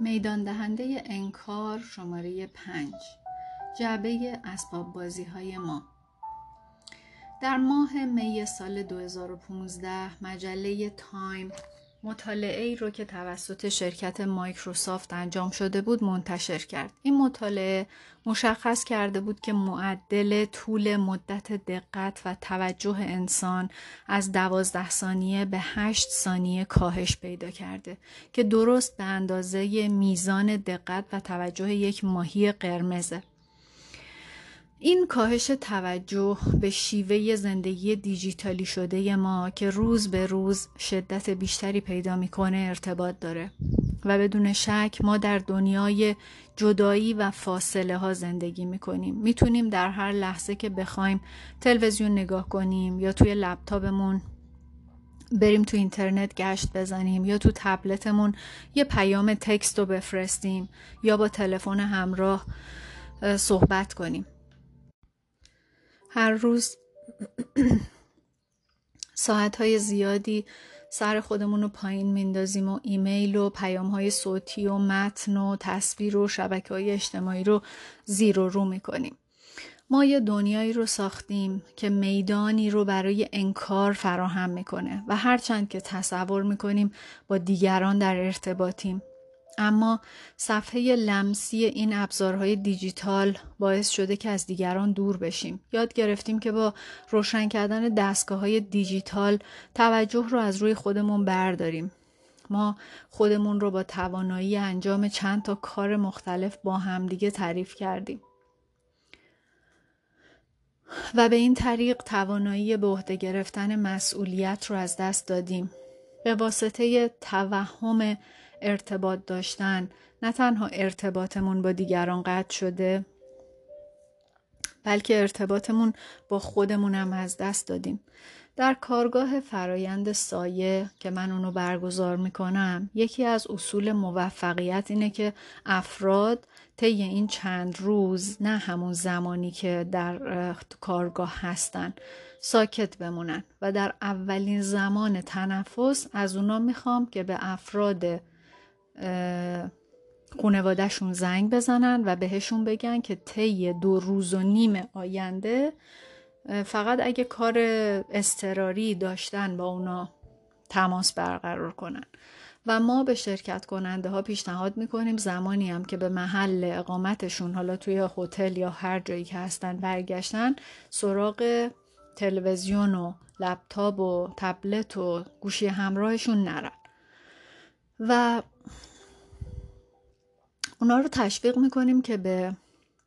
میدان دهنده انکار شماره پنج. جعبه اسباب بازی های ما. در ماه می سال 2015 مجله تایم مطالعه ای رو که توسط شرکت مایکروسافت انجام شده بود منتشر کرد. این مطالعه مشخص کرده بود که معدل طول مدت دقت و توجه انسان از دوازده ثانیه به هشت ثانیه کاهش پیدا کرده که درست به اندازه میزان دقت و توجه یک ماهی قرمزه. این کاهش توجه به شیوه زندگی دیجیتالی شده ما که روز به روز شدت بیشتری پیدا می‌کنه ارتباط داره و بدون شک ما در دنیای جدایی و فاصله ها زندگی می‌کنیم. می‌تونیم در هر لحظه که بخوایم تلویزیون نگاه کنیم یا توی لپتاپمون بریم تو اینترنت گشت بزنیم یا تو تبلتمون یه پیام تکست رو بفرستیم یا با تلفن همراه صحبت کنیم. هر روز ساعت های زیادی سر خودمون رو پایین میندازیم و ایمیل و پیام های صوتی و متن و تصویر و شبکه های اجتماعی رو زیر و رو می‌کنیم. ما یه دنیایی رو ساختیم که میدانی رو برای انکار فراهم می‌کنه و هرچند که تصور می‌کنیم با دیگران در ارتباطیم اما صفحه لمسی این ابزارهای دیجیتال باعث شده که از دیگران دور بشیم. یاد گرفتیم که با روشن کردن دستگاه های دیجیتال توجه رو از روی خودمون برداریم. ما خودمون رو با توانایی انجام چند تا کار مختلف با همدیگه تعریف کردیم. و به این طریق توانایی به عهده گرفتن مسئولیت رو از دست دادیم. به واسطه توهم ارتباط داشتن نه تنها ارتباطمون با دیگران قطع شده بلکه ارتباطمون با خودمونم از دست دادیم. در کارگاه فرایند سایه که من اونو برگزار می‌کنم یکی از اصول موفقیت اینه که افراد طی این چند روز نه همون زمانی که در کارگاه هستن ساکت بمونن. و در اولین زمان تنفس از اونا می‌خوام که به افراد خونوادهشون زنگ بزنن و بهشون بگن که طی دو روز و نیم آینده فقط اگه کار استراری داشتن با اونا تماس برقرار کنن. و ما به شرکت کننده ها پیشنهاد می‌کنیم زمانی هم که به محل اقامتشون حالا توی هتل یا هر جایی که هستن برگشتن سراغ تلویزیون و لپتاپ و تبلت و گوشی همراهشون نرن. و اونا رو تشویق می‌کنیم که به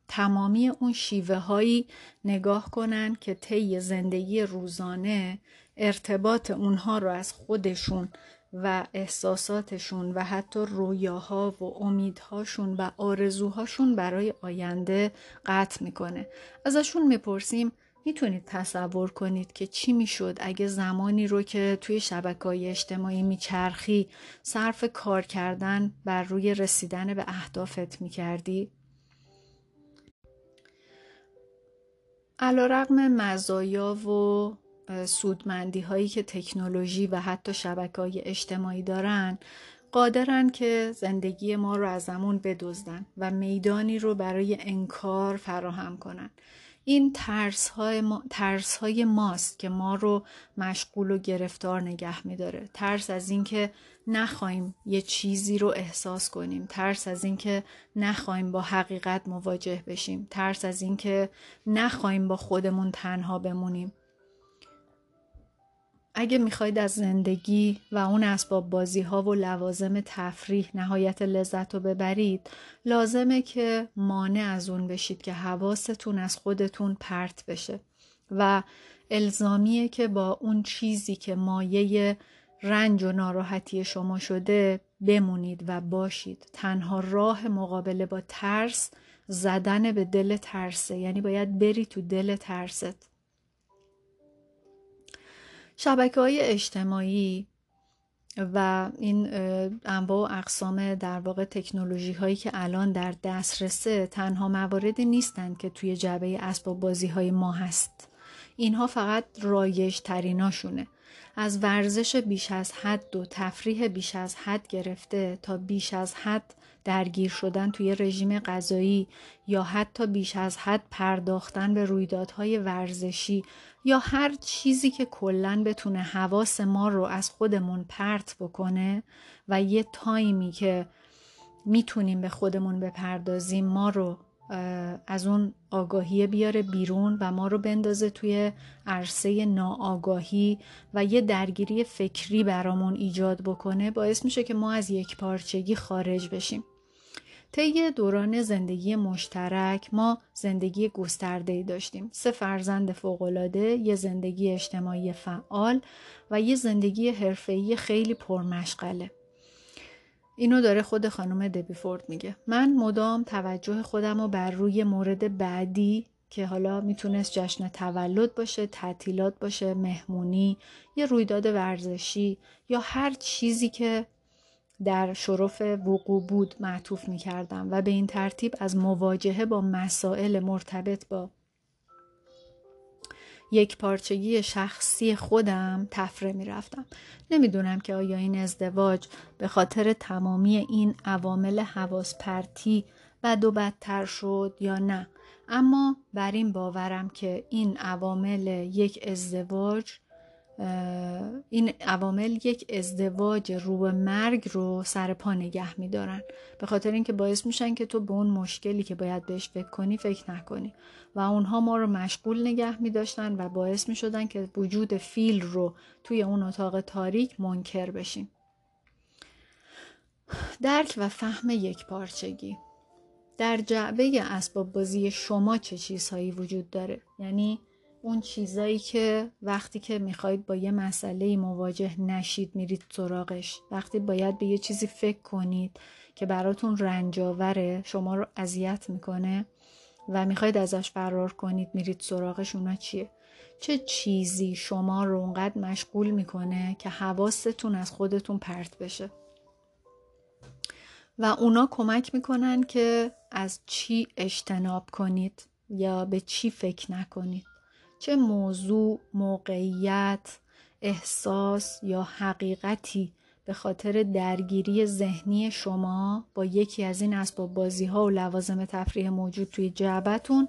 تمامی اون شیوه هایی نگاه کنن که طی زندگی روزانه ارتباط اونها رو از خودشون و احساساتشون و حتی رویاها و امیدهاشون و آرزوهاشون برای آینده قطع می‌کنه. ازشون می‌پرسیم می‌تونید تصور کنید که چی می‌شد اگه زمانی رو که توی شبکه های اجتماعی میچرخی صرف کار کردن بر روی رسیدن به اهدافت می‌کردی؟ علا رقم مزایا و سودمندی هایی که تکنولوژی و حتی شبکه های اجتماعی دارن قادرن که زندگی ما رو ازمون بدزدن و میدانی رو برای انکار فراهم کنن این ترس های, ما، ترس های ماست که ما رو مشغول و گرفتار نگه میداره. ترس از اینکه نخواهیم یه چیزی رو احساس کنیم. ترس از اینکه نخواهیم با حقیقت مواجه بشیم. ترس از اینکه نخواهیم با خودمون تنها بمونیم. اگه می‌خواید از زندگی و اون اسباب بازی ها و لوازم تفریح نهایت لذت رو ببرید لازمه که مانع از اون بشید که حواستون از خودتون پرت بشه و الزامیه که با اون چیزی که مایه رنج و ناراحتی شما شده بمونید و باشید. تنها راه مقابله با ترس زدن به دل ترسه. یعنی باید بری تو دل ترست. شبکه های اجتماعی و این انواع و اقسام در واقع تکنولوژی هایی که الان در دسترسه تنها مواردی نیستند که توی جعبه اسباب بازی های ما هست. اینها فقط رایج تریناشونه از ورزش بیش از حد و تفریح بیش از حد گرفته تا بیش از حد درگیر شدن توی رژیم غذایی یا حتی بیش از حد پرداختن به رویدادهای ورزشی یا هر چیزی که کلا بتونه حواس ما رو از خودمون پرت بکنه و یه تایمی که می‌تونیم به خودمون بپردازیم ما رو از اون آگاهی بیاره بیرون و ما رو بندازه توی عرصه ناآگاهی و یه درگیری فکری برامون ایجاد بکنه باعث میشه که ما از یک پارچگی خارج بشیم. طی دوران زندگی مشترک ما زندگی گسترده ای داشتیم. سه فرزند فوقالعاده یه زندگی اجتماعی فعال و یه زندگی حرفه‌ای خیلی پرمشغله. اینو داره خود خانم دبیفورد میگه. من مدام توجه خودم رو بر روی مورد بعدی که حالا می‌تونست جشن تولد باشه تعطیلات باشه مهمونی یه رویداد ورزشی یا هر چیزی که در شرف وقوع بود معطوف می‌کردم و به این ترتیب از مواجهه با مسائل مرتبط با یک پارچگی شخصی خودم تفره می رفتم. نمی‌دونم که آیا این ازدواج به خاطر تمامی این عوامل حواس پرتی بد و بدتر شد یا نه اما بر این باورم که این عوامل یک ازدواج این عوامل یک ازدواج رو به مرگ رو سر پا نگه میدارن. به خاطر اینکه باعث میشن که تو به اون مشکلی که باید بهش فکر کنی فکر نکنی. و اونها ما رو مشغول نگه میداشتن و باعث می‌شدن که وجود فیل رو توی اون اتاق تاریک منکر بشیم. درک و فهم یک پارچگی. در جعبه اسباب بازی شما چه چیزهایی وجود داره؟ یعنی اون چیزایی که وقتی که می‌خواید با یه مسئله مواجه نشید میرید سراغش. وقتی باید به یه چیزی فکر کنید که براتون رنجاوره شما رو اذیت می‌کنه و می‌خواید ازش فرار کنید میرید سراغش اونا چیه؟ چه چیزی شما رو اونقدر مشغول می‌کنه که حواستون از خودتون پرت بشه؟ و اونا کمک می‌کنن که از چی اجتناب کنید یا به چی فکر نکنید؟ چه موضوع، موقعیت، احساس یا حقیقتی به خاطر درگیری ذهنی شما با یکی از این اسباب بازی ها و لوازم تفریح موجود توی جعبتون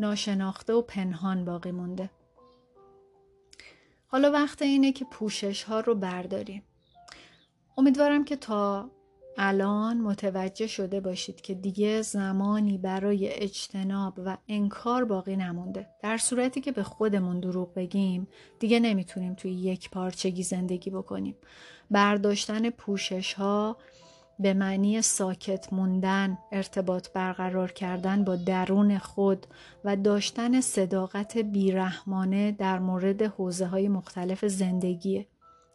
ناشناخته و پنهان باقی مونده. حالا وقت اینه که پوشش ها رو برداریم. امیدوارم که تا الان متوجه شده باشید که دیگه زمانی برای اجتناب و انکار باقی نمونده. در صورتی که به خودمون دروغ بگیم دیگه نمی‌تونیم توی یک پارچگی زندگی بکنیم. برداشتن پوشش ها به معنی ساکت موندن ارتباط برقرار کردن با درون خود و داشتن صداقت بیرحمانه در مورد حوزه های مختلف زندگیه.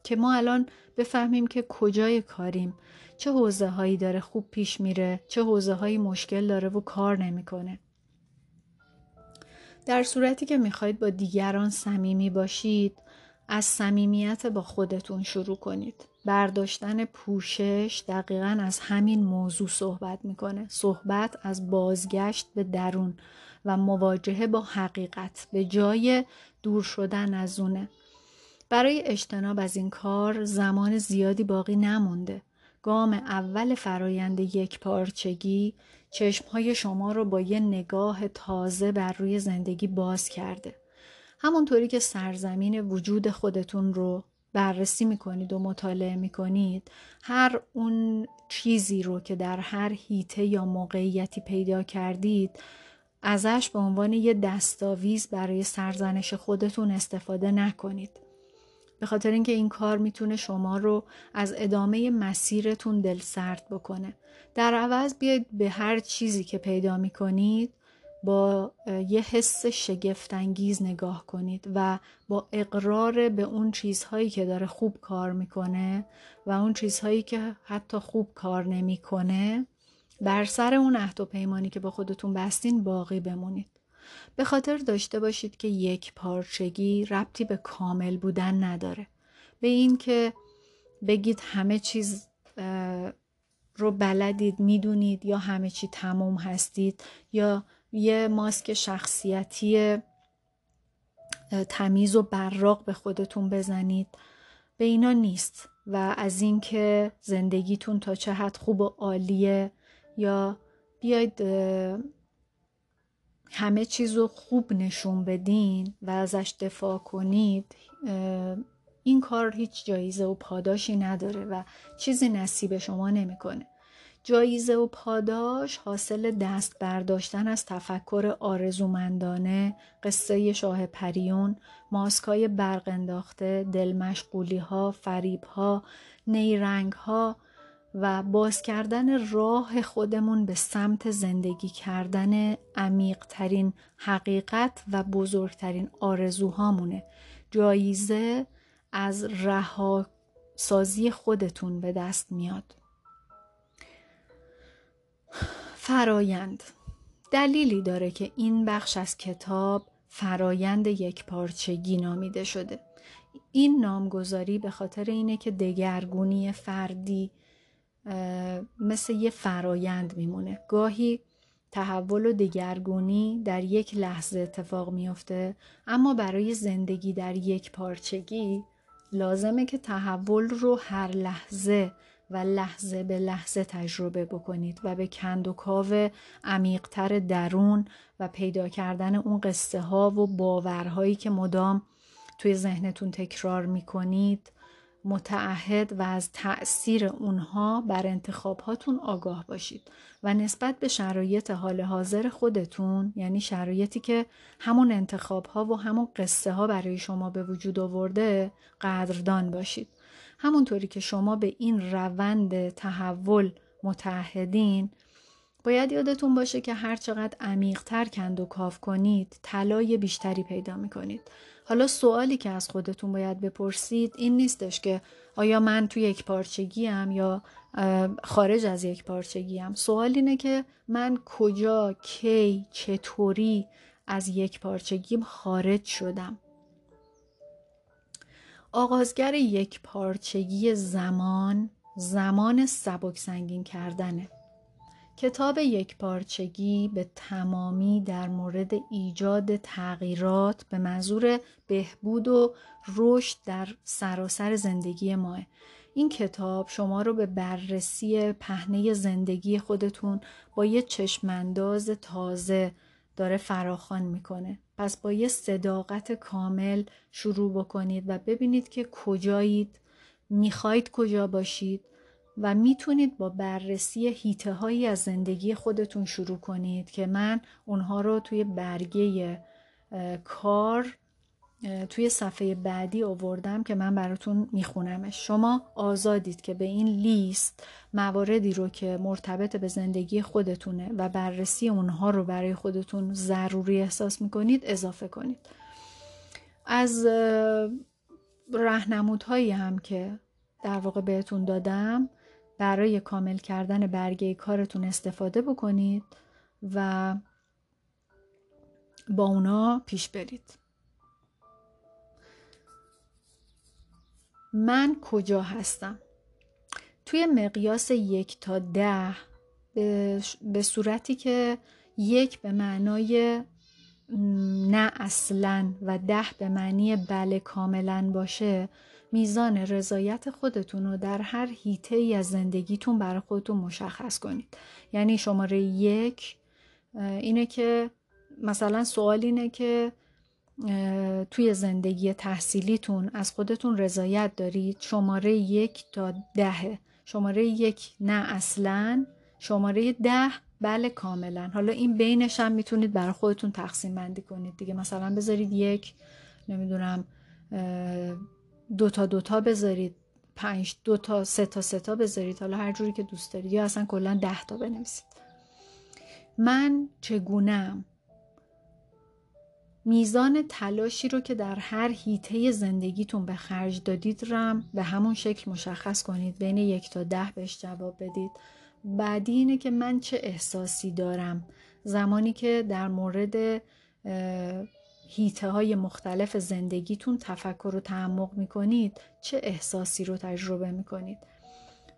که ما الان بفهمیم که کجای کاریم. چه حوزه هایی داره خوب پیش میره چه حوزه هایی مشکل داره و کار نمی‌کنه. در صورتی که می‌خواید با دیگران صمیمی باشید از صمیمیت با خودتون شروع کنید. برداشتن پوشش دقیقا از همین موضوع صحبت می‌کنه. صحبت از بازگشت به درون و مواجهه با حقیقت به جای دور شدن از اونه. برای اجتناب از این کار زمان زیادی باقی نمونده گام اول فرایند یک پارچگی چشمهای شما رو با یه نگاه تازه بر روی زندگی باز کرده. همونطوری که سرزمین وجود خودتون رو بررسی می‌کنید و مطالعه می‌کنید هر اون چیزی رو که در هر هیته یا موقعیتی پیدا کردید ازش به عنوان یه دستاویز برای سرزنش خودتون استفاده نکنید. به خاطر اینکه این کار می‌تونه شما رو از ادامه مسیرتون دل سرد بکنه. در عوض بیاید به هر چیزی که پیدا می‌کنید با یه حس شگفتانگیز نگاه کنید و با اقرار به اون چیزهایی که داره خوب کار می‌کنه و اون چیزهایی که حتی خوب کار نمی‌کنه بر سر اون عهد و پیمانی که با خودتون بستین باقی بمونید. به خاطر داشته باشید که یک پارچگی ربطی به کامل بودن نداره. به این که بگید همه چیز رو بلدید می‌دونید یا همه چی تموم هستید یا یه ماسک شخصیتی تمیز و براق به خودتون بزنید. به اینا نیست. و از اینکه زندگیتون تا چه حد خوب و عالیه یا بیاید همه چیز رو خوب نشون بدین و ازش دفاع کنید این کار هیچ جایزه و پاداشی نداره و چیزی نصیب شما نمی‌کنه. جایزه و پاداش حاصل دست برداشتن از تفکر آرزومندانه، قصه شاه پریون، ماسکای برق انداخته، دلمشغولی ها، فریب ها، نیرنگ ها و باز کردن راه خودمون به سمت زندگی کردن عمیقترین حقیقت و بزرگترین آرزوهامونه. جایزه از رها سازی خودتون به دست میاد. فرایند دلیلی داره که این بخش از کتاب فرایند یک پارچگی نامیده شده این نامگذاری به خاطر اینه که دگرگونی فردی مثل یه فرایند میمونه. گاهی تحول و دگرگونی در یک لحظه اتفاق میافته اما برای زندگی در یک پارچگی لازمه که تحول رو هر لحظه و لحظه به لحظه تجربه بکنید و به کند و کاو عمیقتر درون و پیدا کردن اون قصه ها و باورهایی که مدام توی ذهنتون تکرار می‌کنید متعهد و از تأثیر اونها بر انتخابهاتون آگاه باشید و نسبت به شرایط حال حاضر خودتون یعنی شرایطی که همون انتخاب ها و همون قصه ها برای شما به وجود آورده قدردان باشید. همونطوری که شما به این روند تحول متحدین باید یادتون باشه که هر چقدر عمیقتر کند و کاف کنید طلای بیشتری پیدا می‌کنید. حالا سوالی که از خودتون باید بپرسید این نیستش که آیا من تو یک پارچگی هم یا خارج از یک پارچگی هم سوال اینه که من کجا کی چطوری از یک پارچگیم خارج شدم؟ آغازگر یک پارچگی زمان زمان سبک سنگین کردنه. کتاب یک پارچگی به تمامی در مورد ایجاد تغییرات به منظور بهبود و رشد در سراسر زندگی ماه. این کتاب شما رو به بررسی پهنه زندگی خودتون با یه چشمانداز تازه داره فراخان می‌کنه. پس با یه صداقت کامل شروع بکنید و ببینید که کجایید می‌خواید کجا باشید و می‌تونید با بررسی هیته هایی از زندگی خودتون شروع کنید که من اونها رو توی برگه کار توی صفحه بعدی آوردم که من براتون میخونمش. شما آزادید که به این لیست مواردی رو که مرتبط به زندگی خودتونه و بررسی اونها رو برای خودتون ضروری احساس می‌کنید اضافه کنید. از رهنمودهایی هم که در واقع بهتون دادم برای کامل کردن برگه کارتون استفاده بکنید و با اونا پیش برید. من کجا هستم؟ توی مقیاس یک تا ده به صورتی که یک به معنای نه اصلا و ده به معنی بله کاملا باشه میزان رضایت خودتون رو در هر هیته ای از زندگیتون برای خودتون مشخص کنید. یعنی شماره یک اینه که مثلا سوال اینه که توی زندگی تحصیلیتون از خودتون رضایت دارید؟ شماره یک تا ده شماره یک نه اصلا شماره ده بله کاملا. حالا این بینش هم می‌تونید برای خودتون تقسیم بندی کنید. دیگه مثلا بذارید یک نمی‌دونم دو تا دو تا بذارید. پنج دو تا سه تا سه تا بذارید. حالا هر جوری که دوست دارید. یا اصلا کلا ده تا بنویسید. من چگونم میزان تلاشی رو که در هر هیته زندگیتون به خرج دادید رم. به همون شکل مشخص کنید. بین یک تا ده بهش جواب بدید. بعدی اینه که من چه احساسی دارم؟ زمانی که در مورد هیته های مختلف زندگیتون تفکر و تعمق می‌کنید چه احساسی رو تجربه می‌کنید؟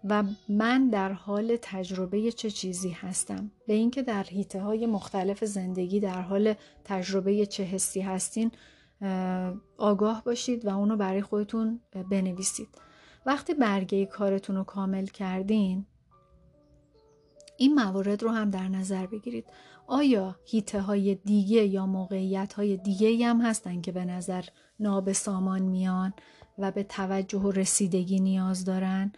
و من در حال تجربه چه چیزی هستم؟ به اینکه در حیطه های مختلف زندگی در حال تجربه چه حسی هستین آگاه باشید و اونو برای خودتون بنویسید. وقتی برگه کارتون رو کامل کردین این موارد رو هم در نظر بگیرید. آیا هیته های دیگه یا موقعیت های دیگه هم هستن که به نظر نابسامان میان و به توجه و رسیدگی نیاز دارن؟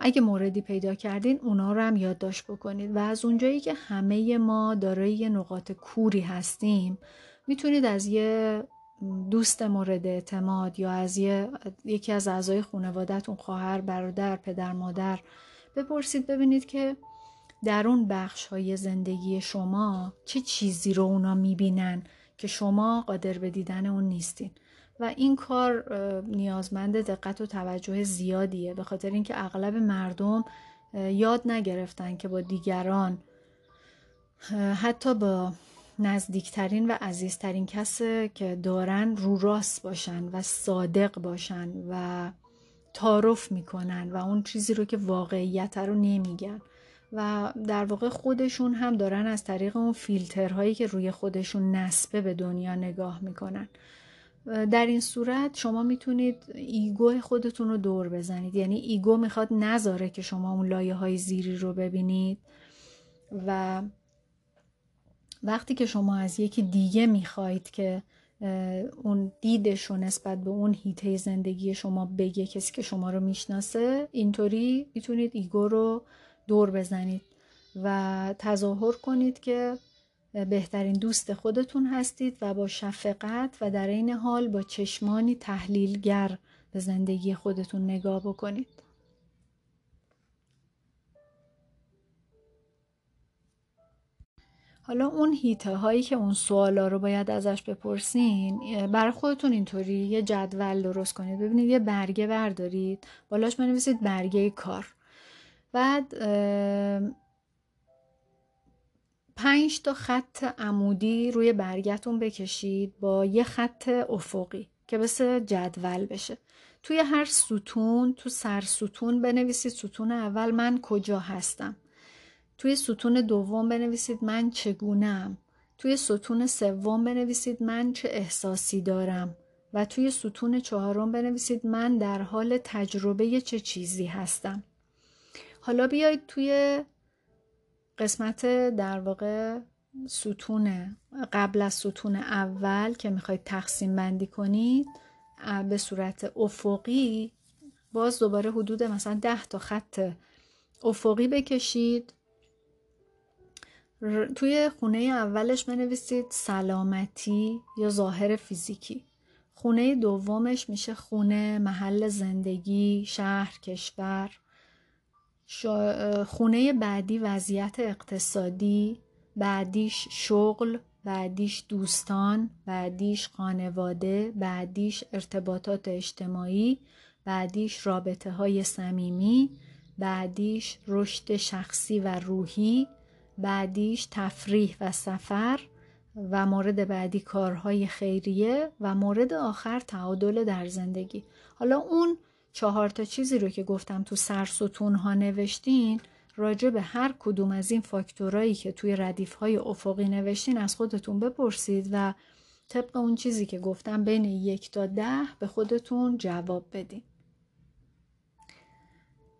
اگه موردی پیدا کردین اونا رو هم یادداشت بکنید. و از اونجایی که همه ما دارای نقاط کوری هستیم می‌تونید از یه دوست مورد اعتماد یا از یه، یکی از اعضای خانوادهتون خواهر برادر پدر مادر بپرسید ببینید که در اون بخش های زندگی شما چه چیزی رو اونا می‌بینن که شما قادر به دیدن اون نیستین؟ و این کار نیازمند دقت و توجه زیادیه به خاطر اینکه اغلب مردم یاد نگرفتن که با دیگران حتی با نزدیکترین و عزیزترین کس که دارن رو راست باشن و صادق باشن و تعارف می‌کنن و اون چیزی رو که واقعیت رو نمیگن. و در واقع خودشون هم دارن از طریق اون فیلترهایی که روی خودشون نسبه به دنیا نگاه می‌کنن. در این صورت شما می‌تونید ego خودتون رو دور بزنید. یعنی ego می‌خواد نذاره که شما اون لایه های زیری رو ببینید. و وقتی که شما از یکی دیگه می‌خواهید که اون دیدش رو نسبت به اون حیطه زندگی شما بگه کسی که شما رو می‌شناسه اینطوری می‌تونید ego رو دور بزنید و تظاهر کنید که بهترین دوست خودتون هستید و با شفقت و در این حال با چشمانی تحلیلگر به زندگی خودتون نگاه بکنید. حالا اون هیته هایی که اون سوالا رو باید ازش بپرسین برای خودتون اینطوری یه جدول درست کنید ببینید یه برگه بردارید بالاش بنویسید برگه کار. بعد پنج تا خط عمودی روی برگتون بکشید با یه خط افقی که مثل جدول بشه. توی هر ستون تو سر ستون بنویسید ستون اول من کجا هستم. توی ستون دوم بنویسید من چگونم. توی ستون سوم بنویسید من چه احساسی دارم. و توی ستون چهارم بنویسید من در حال تجربه چه چیزی هستم. حالا بیایید توی قسمت در واقع ستون قبل از ستون اول که می‌خواید تقسیم بندی کنید به صورت افقی باز دوباره حدود مثلا ده تا خط افقی بکشید. توی خونه اولش بنویسید سلامتی یا ظاهر فیزیکی. خونه دومش میشه خونه محل زندگی شهر کشور. خونه بعدی وضعیت اقتصادی بعدیش شغل بعدیش دوستان بعدیش خانواده بعدیش ارتباطات اجتماعی بعدیش رابطه های صمیمی بعدیش رشد شخصی و روحی بعدیش تفریح و سفر و مورد بعدی کارهای خیریه و مورد آخر تعادل در زندگی. حالا اون چهار تا چیزی رو که گفتم تو سرستون ها نوشتین راجع به هر کدوم از این فاکتورایی که توی ردیف های افقی نوشتین از خودتون بپرسید و طبق اون چیزی که گفتم بین یک تا ده به خودتون جواب بدین.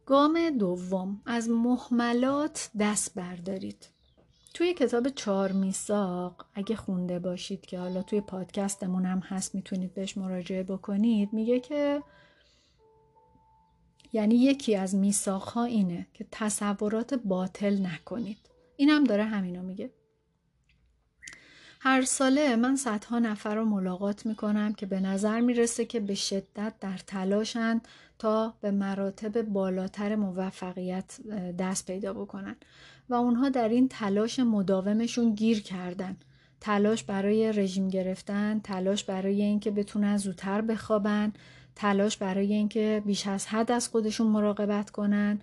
گام دوم. از محملات دست بردارید. توی کتاب چهار میساق اگه خونده باشید که حالا توی پادکستمون هم هست می‌تونید بهش مراجعه بکنید میگه که یعنی یکی از میساخها اینه که تصورات باطل نکنید. این هم داره همینو میگه. هر ساله من صدها نفر رو ملاقات می‌کنم که به نظر می‌رسه که به شدت در تلاشن تا به مراتب بالاتر موفقیت دست پیدا بکنن و اونها در این تلاش مداومشون گیر کردن. تلاش برای رژیم گرفتن تلاش برای اینکه بتونن زودتر بخوابن تلاش برای اینکه بیش از حد از خودشون مراقبت کنن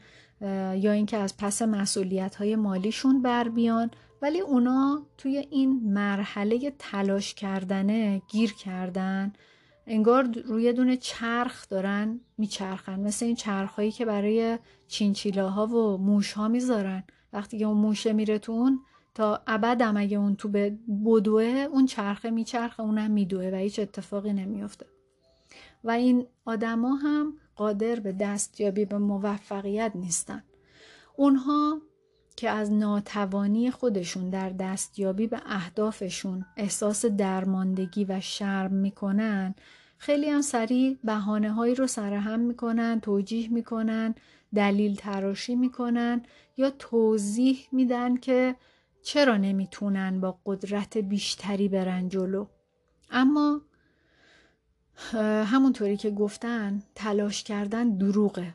یا اینکه از پس مسئولیت های مالیشون بر بیان. ولی اونا توی این مرحله تلاش کردنه گیر کردن انگار روی دونه چرخ دارن میچرخن. مثل این چرخهایی که برای چینچیلاها و موش ها می‌ذارن. وقتی که اون موشه میره تو اون تا ابدم اگه اون تو بدوه اون چرخه میچرخه اونم میدوه و هیچ اتفاقی نمیافته. و این آدما هم قادر به دستیابی به موفقیت نیستن. اونها که از ناتوانی خودشون در دستیابی به اهدافشون احساس درماندگی و شرم می‌کنن خیلی هم سریع بحانه هایی رو سرهم می‌کنن توجیه می‌کنن دلیل تراشی می‌کنن یا توضیح میدن که چرا نمی‌تونن با قدرت بیشتری برن جلو. اما همونطوری که گفتن تلاش کردن دروغه.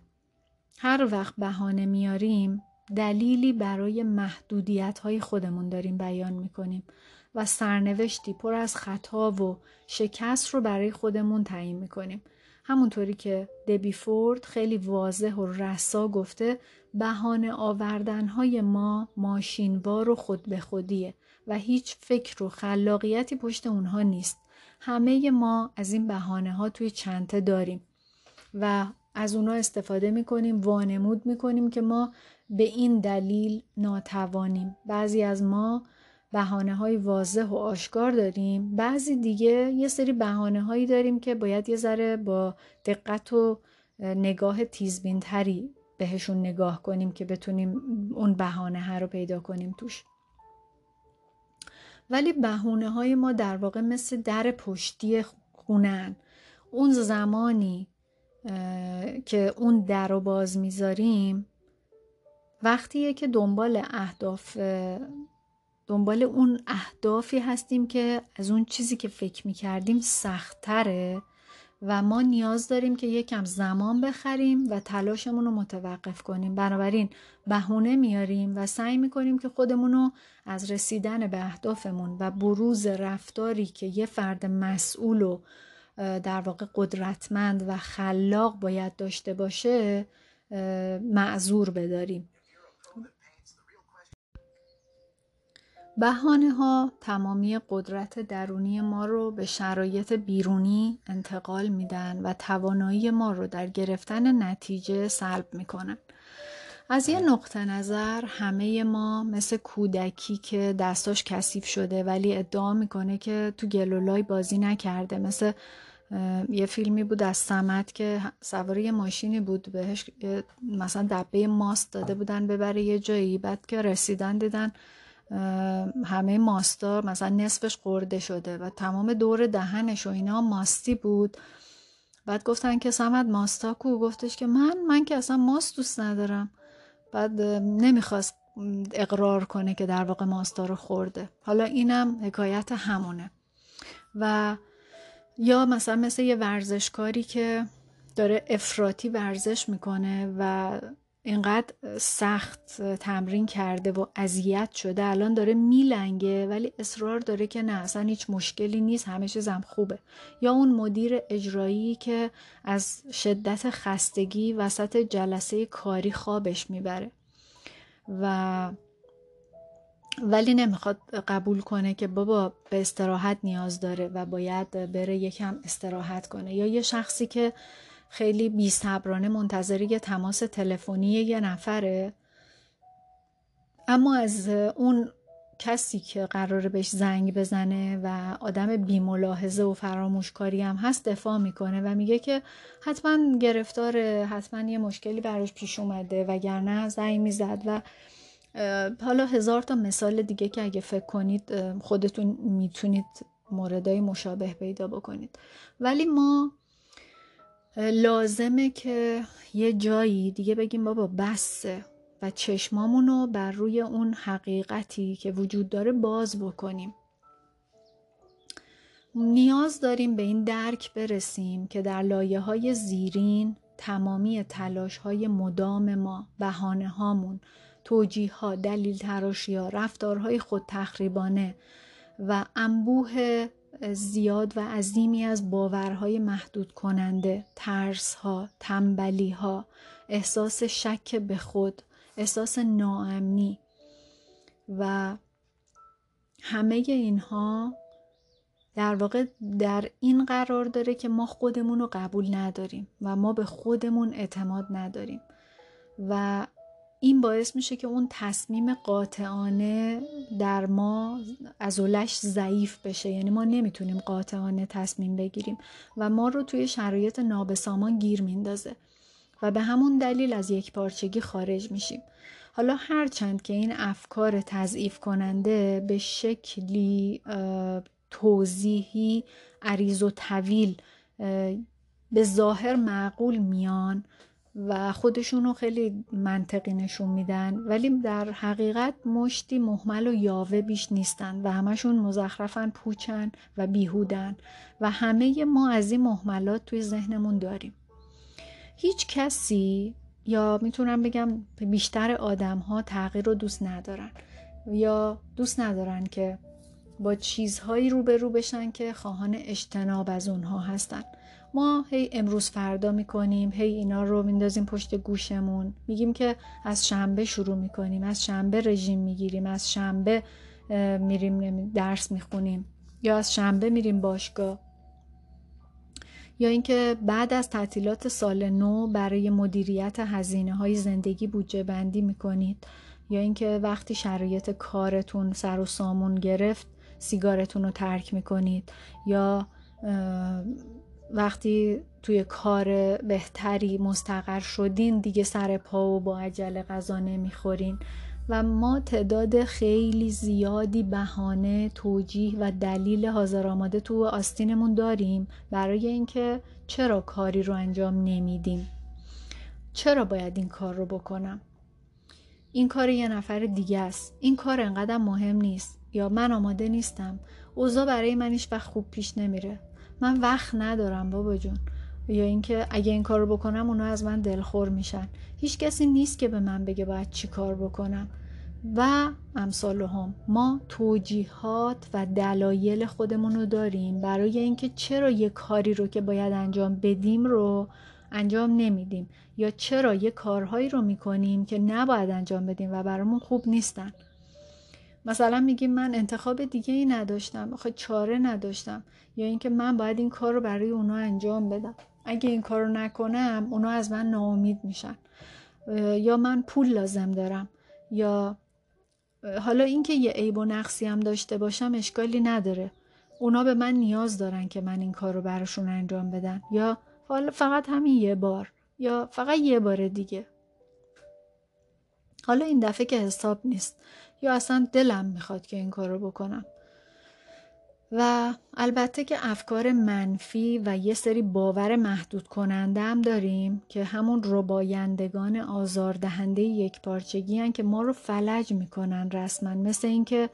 هر وقت بهانه میاریم دلیلی برای محدودیت های خودمون داریم بیان می‌کنیم و سرنوشتی پر از خطا و شکست رو برای خودمون تعیین می‌کنیم. همونطوری که دبی فورد خیلی واضح و رسا گفته بهانه آوردن های ما ماشینوار و خود به خودیه و هیچ فکر و خلاقیتی پشت اونها نیست. همه ما از این بهانه ها توی چنته داریم و از اونا استفاده می‌کنیم وانمود می‌کنیم که ما به این دلیل ناتوانیم. بعضی از ما بهانه های واضح و آشکار داریم بعضی دیگه یه سری بهانه هایی داریم که باید یه ذره با دقت و نگاه تیزبین تری بهشون نگاه کنیم که بتونیم اون بهانه ها رو پیدا کنیم توش. ولی بهونه های ما در واقع مثل در پشتی خونن. اون زمانی که اون در رو باز می‌ذاریم وقتیه که دنبال اهداف دنبال اون اهدافی هستیم که از اون چیزی که فکر می‌کردیم سختتره. و ما نیاز داریم که یکم زمان بخریم و تلاشمون رو متوقف کنیم. بنابراین بهونه میاریم و سعی می‌کنیم که خودمون رو از رسیدن به اهدافمون و بروز رفتاری که یه فرد مسئول و در واقع قدرتمند و خلاق باید داشته باشه معذور بداریم. بهانه ها تمامی قدرت درونی ما رو به شرایط بیرونی انتقال میدن و توانایی ما رو در گرفتن نتیجه سلب می‌کنن. از یه نقطه نظر همه ما مثل کودکی که دستاش کثیف شده ولی ادعا می‌کنه که تو گلولای بازی نکرده. مثل یه فیلمی بود از سمت که سوار یه ماشینی بود بهش مثلا دبه ماست داده بودن ببره یه جایی. بعد که رسیدن دیدن همه ماستا مثلا نصفش خورده شده و تمام دور دهنش و اینا ماستی بود. بعد گفتن که سمت ماستا کو. گفتش که من من که اصلا ماست دوست ندارم. بعد نمی‌خواست اقرار کنه که در واقع ماستا رو خورده. حالا اینم حکایت همونه. و یا مثلا مثل یه ورزشکاری که داره افراطی ورزش می‌کنه و اینقدر سخت تمرین کرده و اذیت شده. الان داره میلنگه ولی اصرار داره که نه اصلا هیچ مشکلی نیست همه چیزم خوبه. یا اون مدیر اجرایی که از شدت خستگی وسط جلسه کاری خوابش می‌بره. و ولی نمی‌خواد قبول کنه که بابا به استراحت نیاز داره و باید بره یکم استراحت کنه. یا یه شخصی که خیلی بیصبرانه منتظر یه تماس تلفنی یه نفره. اما از اون کسی که قراره بهش زنگ بزنه و آدم بیملاحظه و فراموشکاری هم هست دفاع می‌کنه و میگه که حتما گرفتاره حتما یه مشکلی براش پیش اومده وگرنه زنگ می‌زد و حالا هزار تا مثال دیگه که اگه فکر کنید خودتون می‌تونید موردهای مشابه پیدا بکنید. ولی ما لازمه که یه جایی دیگه بگیم بابا بسه و چشمامونو بر روی اون حقیقتی که وجود داره باز بکنیم. نیاز داریم به این درک برسیم که در لایه های زیرین تمامی تلاش های مدام ما بهانه هامون توجیه ها دلیل تراشی ها رفتارهای خود تخریبانه و انبوه زیاد و عظیمی از باورهای محدود کننده ترسها ها احساس شک به خود احساس ناامنی و همه اینها در واقع در این قرار داره که ما خودمون رو قبول نداریم و ما به خودمون اعتماد نداریم. و این باعث میشه که اون تصمیم قاطعانه در ما از اولش ضعیف بشه. یعنی ما نمی‌تونیم قاطعانه تصمیم بگیریم و ما رو توی شرایط نابسامان گیر میندازه و به همون دلیل از یک پارچگی خارج میشیم. حالا هرچند که این افکار تضعیف کننده به شکلی توضیحی عریض و طویل به ظاهر معقول میان و خودشونو خیلی منطقی نشون میدن ولی در حقیقت مشتی محمل و یاوه بیش نیستن و همشون مزخرفن پوچن و بیهودن و همه ما از این محملات توی ذهنمون داریم. هیچ کسی یا می‌تونم بگم بیشتر آدم ها تغییر رو دوست ندارن یا دوست ندارن که با چیزهایی روبرو بشن که خواهان اجتناب از اونها هستن. ما هی امروز فردا می‌کنیم هی اینا رو میندازیم پشت گوشمون. میگیم که از شنبه شروع می‌کنیم از شنبه رژیم می‌گیریم از شنبه میریم درس می‌خونیم یا از شنبه میریم باشگاه. یا اینکه بعد از تعطیلات سال نو برای مدیریت هزینه های زندگی بودجه بندی می‌کنید. یا اینکه وقتی شرایط کارتون سر و سامون گرفت سیگارتون رو ترک می‌کنید. یا وقتی توی کار بهتری مستقر شدین دیگه سر پا و با عجله غذا نمی‌خورین. و ما تعداد خیلی زیادی بهانه توجیه و دلیل حاضر آماده تو آستینمون داریم برای اینکه چرا کاری رو انجام نمیدیم. چرا باید این کار رو بکنم؟ این کار یه نفر دیگه است. این کار انقدر مهم نیست. یا من آماده نیستم. اوضاع برای من هیچ وقت خوب پیش نمیره. من وقت ندارم بابا جون. یا اینکه اگه این کار رو بکنم اونا از من دلخور میشن. هیچ کسی نیست که به من بگه باید چی کار بکنم. و امثال هم ما توجیهات و دلایل خودمون رو داریم. برای اینکه چرا یه کاری رو که باید انجام بدیم رو انجام نمیدیم؟ یا چرا یه کارهایی رو می‌کنیم که نباید انجام بدیم و برامون خوب نیستن؟ مثلا میگیم من انتخاب دیگه ای نداشتم آخه چاره نداشتم. یا اینکه من باید این کار رو برای اونا انجام بدم. اگه این کار رو نکنم اونا از من ناامید میشن. یا من پول لازم دارم. یا حالا اینکه یه عیب و نقصی هم داشته باشم اشکالی نداره. اونا به من نیاز دارن که من این کار رو براشون انجام بدم یا فقط همین یه بار. یا فقط یه بار دیگه. حالا این دفعه که حساب نیست. یا اصلا دلم می‌خواد که این کار رو بکنم. و البته که افکار منفی و یه سری باور محدود کننده هم داریم که همون ربایندگان آزاردهنده یک پارچگی هن که ما رو فلج می‌کنن رسما. مثل اینکه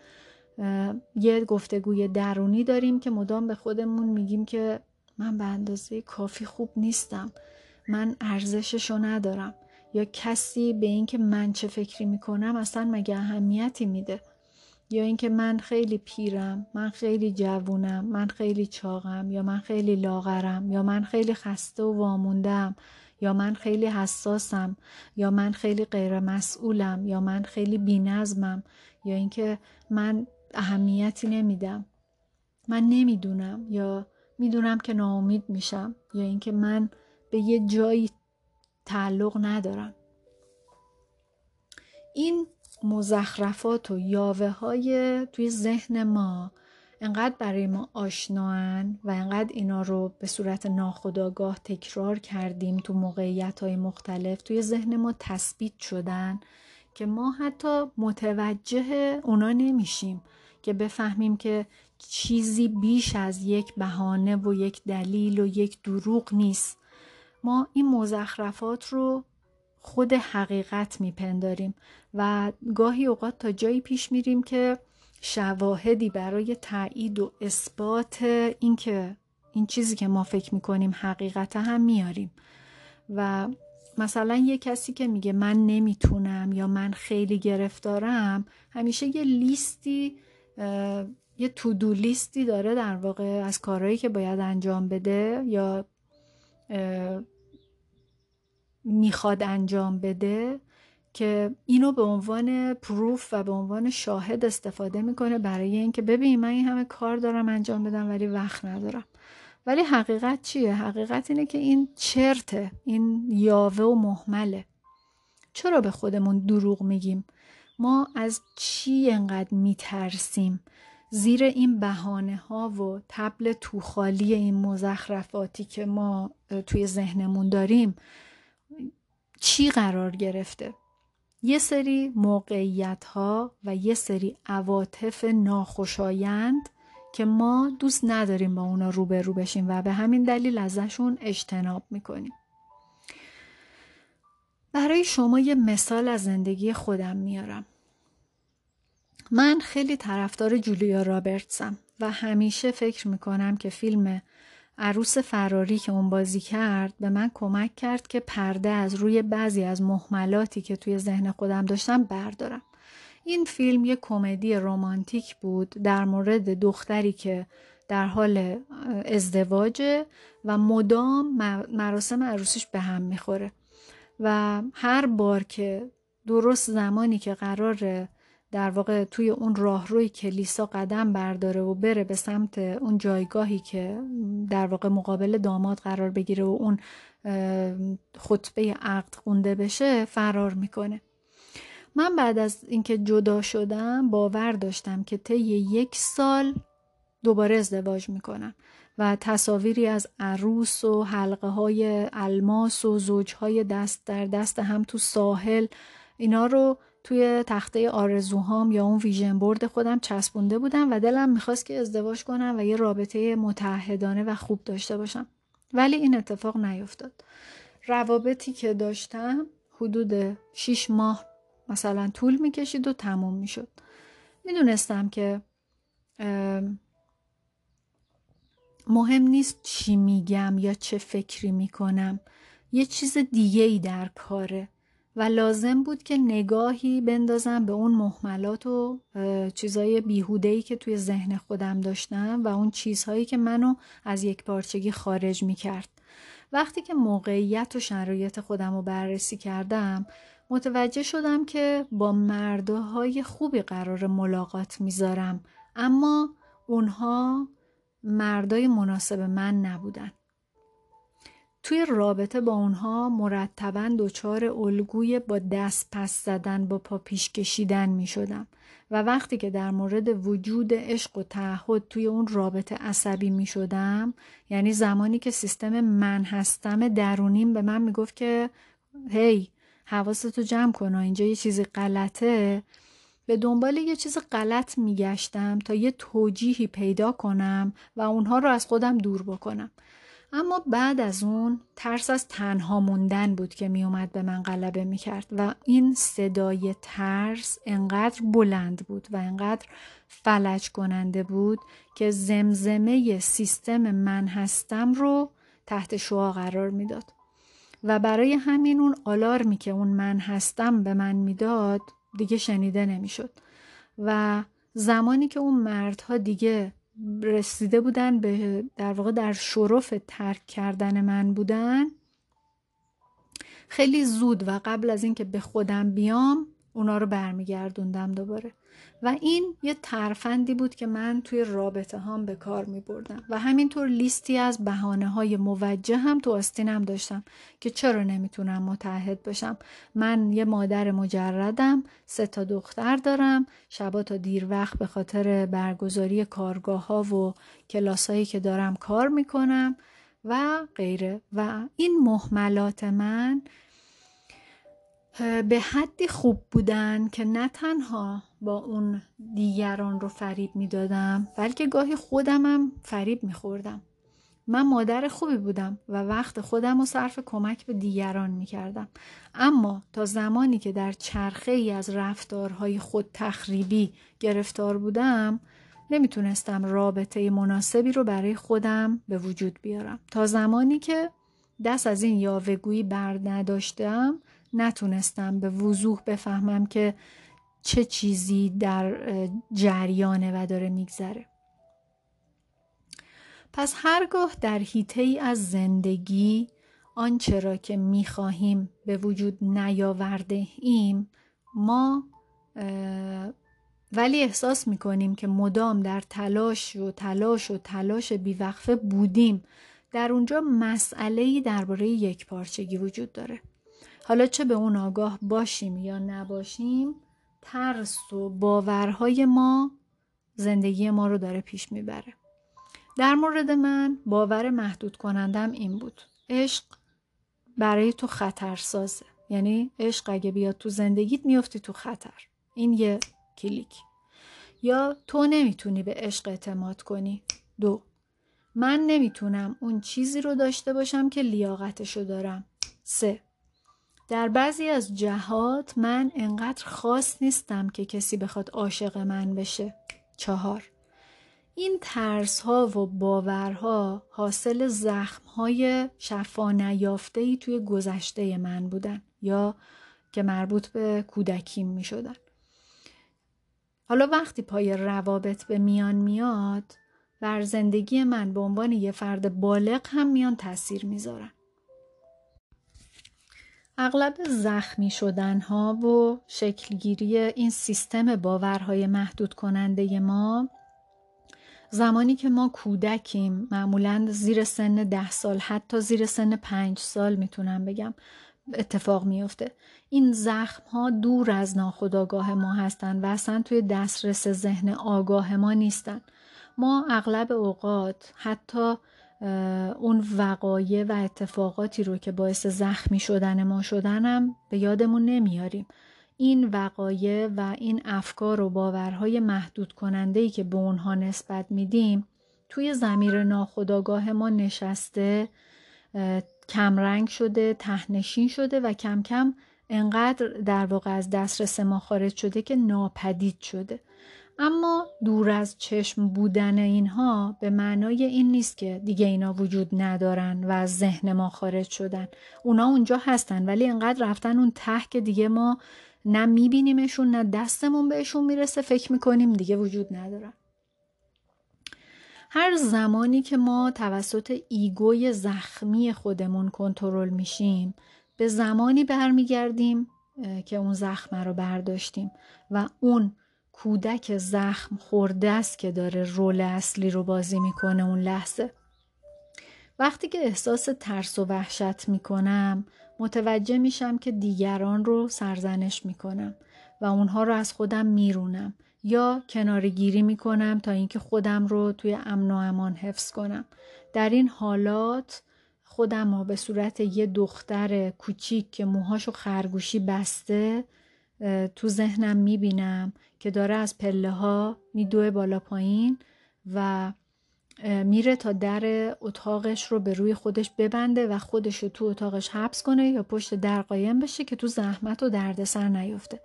یه گفتگوی درونی داریم که مدام به خودمون میگیم که من به اندازه کافی خوب نیستم. من ارزششو ندارم. یا کسی به اینکه من چه فکری می‌کنم اصلا مگه اهمیتی میده؟ یا اینکه من خیلی پیرم من خیلی جوونم من خیلی چاقم یا من خیلی لاغرم یا من خیلی خسته و واموندم یا من خیلی حساسم یا من خیلی غیر مسئولم یا من خیلی بینظمم یا اینکه من اهمیتی نمیدم. من نمی‌دونم یا می‌دونم که ناامید میشم یا اینکه من به یه جایی تعلق ندارم این مزخرفات و یاوه های توی ذهن ما انقدر برای ما آشنان و انقدر اینا رو به صورت ناخودآگاه تکرار کردیم تو موقعیت های مختلف توی ذهن ما تثبیت شدن که ما حتی متوجه اونا نمیشیم که بفهمیم که چیزی بیش از یک بهانه و یک دلیل و یک دروغ نیست. ما این مزخرفات رو خود حقیقت میپنداریم و گاهی اوقات تا جایی پیش میریم که شواهدی برای تایید و اثبات اینکه این چیزی که ما فکر می‌کنیم حقیقت هم میاریم. و مثلا یه کسی که میگه من نمی‌تونم یا من خیلی گرفتارم همیشه یه لیستی یه تودو لیستی داره در واقع از کارهایی که باید انجام بده یا می‌خواد انجام بده که اینو به عنوان پروف و به عنوان شاهد استفاده می‌کنه برای اینکه ببین من این همه کار دارم انجام بدم ولی وقت ندارم. ولی حقیقت چیه؟ حقیقت اینه که این چرته این یاوه و محمله. چرا به خودمون دروغ میگیم؟ ما از چی انقدر میترسیم؟ زیر این بهانه ها و تبل توخالی این مزخرفاتی که ما توی ذهنمون داریم چی قرار گرفته؟ یه سری موقعیت ها و یه سری عواطف ناخوشایند که ما دوست نداریم با اونا روبرو بشیم و به همین دلیل ازشون اجتناب می‌کنیم. برای شما یه مثال از زندگی خودم میارم. من خیلی طرفدار جولیا رابرتسم و همیشه فکر می‌کنم که فیلم عروس فراری که اون بازی کرد به من کمک کرد که پرده از روی بعضی از محملاتی که توی ذهن خودم داشتم بردارم. این فیلم یه کمدی رمانتیک بود در مورد دختری که در حال ازدواجه و مدام مراسم عروسیش به هم می‌خوره. و هر بار که درست زمانی که قرار در واقع توی اون راهروی کلیسا قدم برداره و بره به سمت اون جایگاهی که در واقع مقابل داماد قرار بگیره و اون خطبه عقد خونده بشه فرار می‌کنه. من بعد از اینکه جدا شدم باور داشتم که طی یک سال دوباره ازدواج می‌کنم و تصاویری از عروس و حلقه های الماس و زوج های دست در دست هم تو ساحل اینا رو توی تخته آرزوهام یا اون ویژن بورد خودم چسبونده بودم و دلم می‌خواست که ازدواج کنم و یه رابطه متحدانه و خوب داشته باشم. ولی این اتفاق نیفتاد. روابطی که داشتم حدود 6 ماه مثلا طول می‌کشید و تموم می‌شد. می‌دونستم که مهم نیست چی میگم یا چه فکری می‌کنم. یه چیز دیگه ای در کاره. و لازم بود که نگاهی بندازم به اون محملات و چیزای بیهودهی که توی ذهن خودم داشتم و اون چیزهایی که منو از یک پارچگی خارج می کرد. وقتی که موقعیت و شرایط خودم رو بررسی کردم متوجه شدم که با مردهای خوبی قرار ملاقات می‌ذارم اما اونها مردای مناسب من نبودن. توی رابطه با اونها مرتبا دچار الگوی با دست پس زدن با پا پیش کشیدن می شدم و وقتی که در مورد وجود عشق و تعهد توی اون رابطه عصبی می شدم یعنی زمانی که سیستم من هستم درونیم به من می گفت که هی حواستو جمع کن اینجا یه چیزی غلطه. به دنبال یه چیز غلط میگشتم تا یه توجیهی پیدا کنم و اونها رو از خودم دور بکنم. اما بعد از اون ترس از تنها موندن بود که میومد به من غلبه می‌کرد و این صدای ترس انقدر بلند بود و انقدر فلج کننده بود که زمزمه سیستم من هستم رو تحت شعا قرار می‌داد. و برای همین اون آلارمی که اون من هستم به من می‌داد دیگه شنیده نمی‌شد. و زمانی که اون مردها دیگه رسیده بودن به در واقع در شرف ترک کردن من بودن. خیلی زود و قبل از اینکه به خودم بیام اونا رو برمیگردوندم دوباره. و این یه ترفندی بود که من توی رابطه هام به کار می بردم و همینطور لیستی از بحانه های موجه هم تو آستینم داشتم که چرا نمی‌تونم متحد باشم من یه مادر مجردم سه تا دختر دارم شبا تا دیر وقت به خاطر برگزاری کارگاه ها و کلاس هایی که دارم کار می‌کنم و غیره. و این محملات من به حدی خوب بودن که نه تنها با اون دیگران رو فریب می‌دادم بلکه گاهی خودمم فریب میخوردم. من مادر خوبی بودم و وقت خودم رو صرف کمک به دیگران می‌کردم. اما تا زمانی که در چرخه ای از رفتارهای خود تخریبی گرفتار بودم نمی‌تونستم رابطه مناسبی رو برای خودم به وجود بیارم. تا زمانی که دست از این یاوهگویی بر نداشتم نتونستم به وضوح بفهمم که چه چیزی در جریانه و داره میگذره. پس هرگاه در حیطه ای از زندگی آنچه را که می‌خواهیم به وجود نیاورده ایم ما ولی احساس می‌کنیم که مدام در تلاش و تلاش و تلاش بیوقفه بودیم. در اونجا مسئله درباره یک پارچگی وجود داره. حالا چه به اون آگاه باشیم یا نباشیم ترس و باورهای ما زندگی ما رو داره پیش می‌بره. در مورد من باور محدود کنندم این بود. عشق برای تو خطرسازه. یعنی عشق اگه بیاد تو زندگیت میفتی تو خطر. این یه کلیک. یا تو نمی‌تونی به عشق اعتماد کنی. دو من نمی‌تونم اون چیزی رو داشته باشم که لیاقتشو دارم. سه در بعضی از جهات من انقدر خاص نیستم که کسی بخواد عاشق من بشه چهار این ترس ها و باورها حاصل زخم های شفا نیافته ای توی گذشته من بودن یا که مربوط به کودکیم می شدن. حالا وقتی پای روابط به میان میاد بر زندگی من به عنوان یه فرد بالغ هم میان تاثیر می‌ذارن. اغلب زخمی شدن ها و شکلگیری این سیستم باورهای محدود کننده ما زمانی که ما کودکیم معمولا زیر سن ده سال حتی زیر سن پنج سال می‌تونم بگم اتفاق میفته این زخم ها دور از ناخودآگاه ما هستند و اصلا توی دسترس ذهن آگاه ما نیستن ما اغلب اوقات حتی اون وقایع و اتفاقاتی رو که باعث زخمی شدن ما شدنم به یادمون نمیاریم. این وقایع و این افکار و باورهای محدود کننده ای که به اونها نسبت میدیم توی زمیر ناخودآگاه ما نشسته کمرنگ شده تهنشین شده و کم کم انقدر در واقع از دسترس ما خارج شده که ناپدید شده. اما دور از چشم بودن اینها به معنای این نیست که دیگه اینا وجود ندارن و از ذهن ما خارج شدن. اونا اونجا هستن ولی انقدر رفتن اون ته که دیگه ما نه میبینیمشون نه دستمون بهشون می‌رسه فکر می‌کنیم دیگه وجود ندارن هر زمانی که ما توسط ایگوی زخمی خودمون کنترل میشیم به زمانی برمیگردیم که اون زخم رو برداشتیم و اون کودک زخم خورده است که داره رول اصلی رو بازی می‌کنه اون لحظه. وقتی که احساس ترس و وحشت می‌کنم متوجه میشم که دیگران رو سرزنش می‌کنم و اونها رو از خودم میرونم یا کنارگیری می‌کنم تا اینکه خودم رو توی امن و امان حفظ کنم. در این حالات خودم رو به صورت یه دختر کوچیک که موهاشو خرگوشی بسته تو ذهنم می‌بینم که داره از پله ها میدوه بالا پایین و میره تا در اتاقش رو به روی خودش ببنده و خودش رو تو اتاقش حبس کنه یا پشت در قایم بشه که تو زحمت و دردسر نیفته.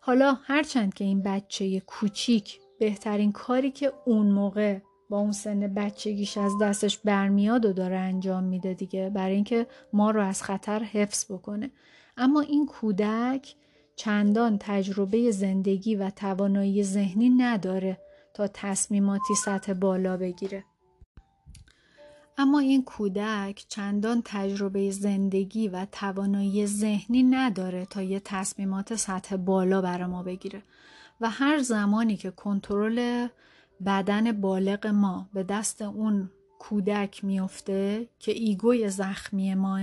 حالا هرچند که این بچه کوچیک بهترین کاری که اون موقع با اون سن بچگیش از دستش برمیاد و داره انجام میده دیگه برای اینکه ما رو از خطر حفظ بکنه. اما این کودک چندان تجربه زندگی و توانایی ذهنی نداره تا تصمیماتی سطح بالا بگیره. اما این کودک چندان تجربه زندگی و توانایی ذهنی نداره تا یه تصمیمات سطح بالا برای ما بگیره و هر زمانی که کنترل بدن بالغ ما به دست اون کودک میفته که ایگوی زخمی ماه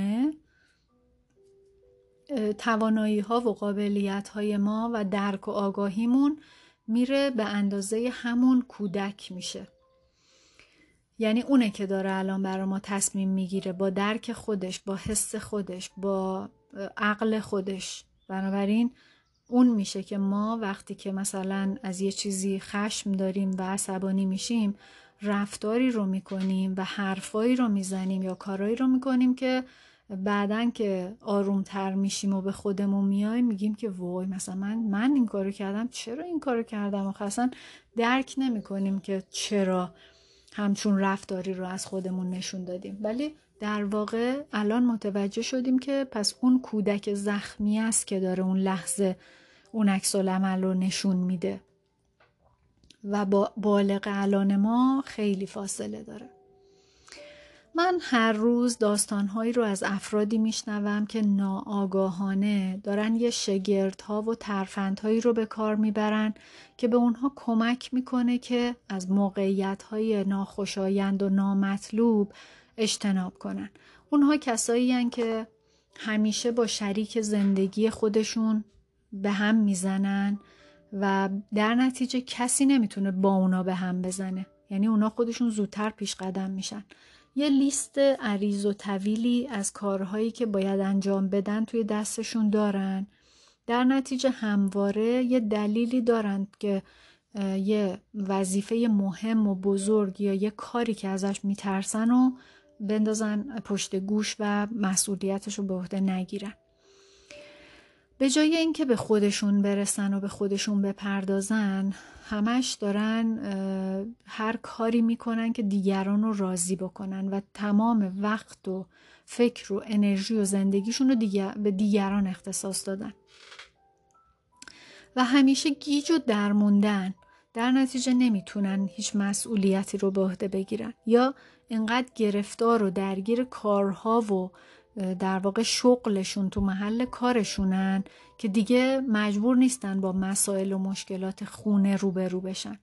توانایی ها و قابلیت های ما و درک و آگاهیمون میره به اندازه همون کودک میشه. یعنی اونه که داره الان برای ما تصمیم می‌گیره با درک خودش با حس خودش با عقل خودش. بنابراین اون میشه که ما وقتی که مثلا از یه چیزی خشم داریم و عصبانی میشیم رفتاری رو می‌کنیم و حرفایی رو می‌زنیم یا کارایی رو می‌کنیم که بعدا که آرومتر میشیم و به خودمون میایم میگیم که وای مثلا من من این کارو کردم چرا این کارو کردم؟ و اصلا درک نمی کنیم که چرا همچون رفتاری رو از خودمون نشون دادیم. ولی در واقع الان متوجه شدیم که پس اون کودک زخمی است که داره اون لحظه اون عکس العمل رو نشون میده. و با بالغ الان ما خیلی فاصله داره. من هر روز داستانهایی رو از افرادی میشنوم که ناآگاهانه دارن یه شگردها و ترفندهایی رو به کار می‌برن که به اونها کمک می‌کنه که از موقعیتهای ناخوشایند و نامطلوب اجتناب کنن. اونها کسایی هن که همیشه با شریک زندگی خودشون به هم می‌زنن و در نتیجه کسی نمی‌تونه با اونا به هم بزنه یعنی اونا خودشون زودتر پیش قدم میشن یه لیست عریض و طویلی از کارهایی که باید انجام بدن توی دستشون دارن. در نتیجه همواره یه دلیلی دارند که یه وظیفه مهم و بزرگ یا یه کاری که ازش میترسن و بندازن پشت گوش و مسئولیتش رو به عهده نگیرن. به جای اینکه به خودشون برسن و به خودشون بپردازن همش دارن هر کاری می‌کنن که دیگران رو راضی بکنن و تمام وقت و فکر و انرژی و زندگیشون رو دیگر به دیگران اختصاص دادن. و همیشه گیج و درموندن در نتیجه نمی‌تونن هیچ مسئولیتی رو به عهده بگیرن یا انقدر گرفتار و درگیر کارها و در واقع شغلشون تو محل کارشونن که دیگه مجبور نیستن با مسائل و مشکلات خونه روبرو بشن.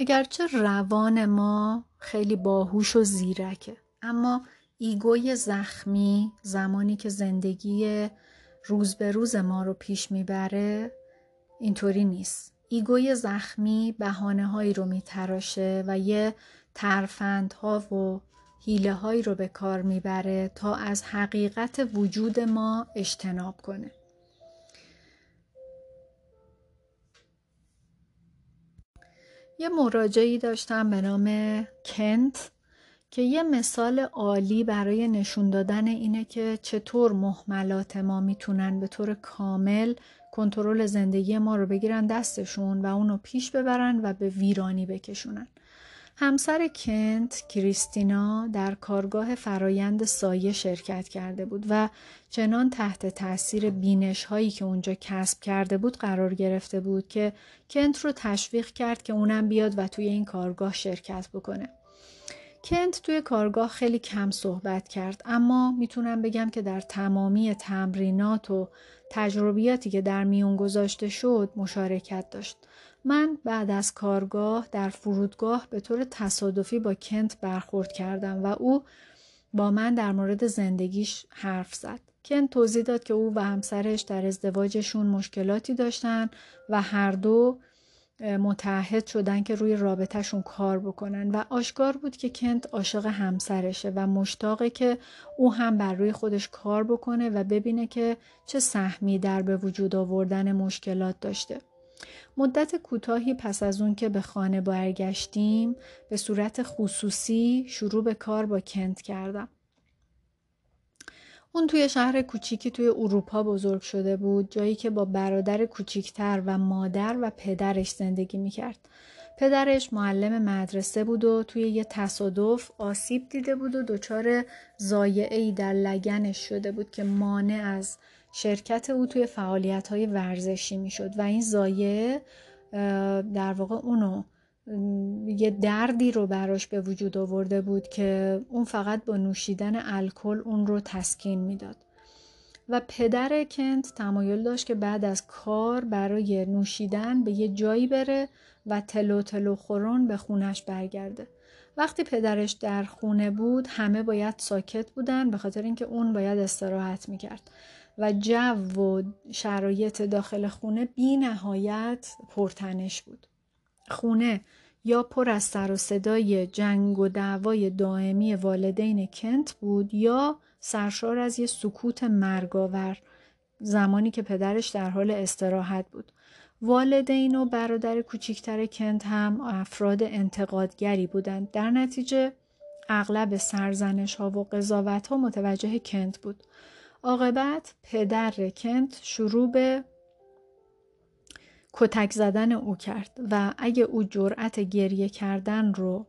اگرچه روان ما خیلی باهوش و زیرکه اما ایگوی زخمی زمانی که زندگی روز به روز ما رو پیش می‌بره اینطوری نیست. ایگوی زخمی بهانه هایی رو میتراشه و یه ترفندها و حیله هایی رو به کار می‌بره تا از حقیقت وجود ما اجتناب کنه یه مراجعی داشتم به نام کنت که یه مثال عالی برای نشون دادن اینه که چطور محملات ما می‌تونن به طور کامل کنترل زندگی ما رو بگیرن دستشون و اونو پیش ببرن و به ویرانی بکشونن. همسر کنت کریستینا در کارگاه فرایند سایه شرکت کرده بود و چنان تحت تاثیر بینش هایی که اونجا کسب کرده بود قرار گرفته بود که کنت رو تشویق کرد که اونم بیاد و توی این کارگاه شرکت بکنه. کنت توی کارگاه خیلی کم صحبت کرد اما می‌تونم بگم که در تمامی تمرینات و تجربیاتی که در میون گذاشته شد مشارکت داشت. من بعد از کارگاه در فرودگاه به طور تصادفی با کنت برخورد کردم و او با من در مورد زندگیش حرف زد. کنت توضیح داد که او و همسرش در ازدواجشون مشکلاتی داشتن و هر دو متحد شدن که روی رابطهشون کار بکنن و آشکار بود که کنت عاشق همسرشه و مشتاقه که او هم بر روی خودش کار بکنه و ببینه که چه سهمی در به وجود آوردن مشکلات داشته. مدت کوتاهی پس از اون که به خانه برگشتیم به صورت خصوصی شروع به کار با کنت کردم. اون توی شهر کوچیکی توی اروپا بزرگ شده بود جایی که با برادر کوچیکتر و مادر و پدرش زندگی می‌کرد. پدرش معلم مدرسه بود و توی یه تصادف آسیب دیده بود و دچار زایعه در لگنش شده بود که مانع از شرکت او توی فعالیت های ورزشی می‌شد و این زایعه در واقع اونو یه دردی رو براش به وجود آورده بود که اون فقط با نوشیدن الکل اون رو تسکین می‌داد. و پدر کنت تمایل داشت که بعد از کار برای نوشیدن به یه جایی بره و تلو تلو خورون به خونش برگرده. وقتی پدرش در خونه بود همه باید ساکت بودن به خاطر اینکه اون باید استراحت می‌کرد. و جو و شرایط داخل خونه بی نهایت پرتنش بود خونه یا پر از سر و صدای جنگ و دعوای دائمی والدین کنت بود یا سرشار از یه سکوت مرگاور زمانی که پدرش در حال استراحت بود. والدین و برادر کوچیکتر کنت هم افراد انتقادگری بودند. در نتیجه اغلب سرزنش ها و قضاوت ها متوجه کنت بود. عاقبت پدر کنت شروع به کتک زدن او کرد و اگه او جرأت گریه کردن رو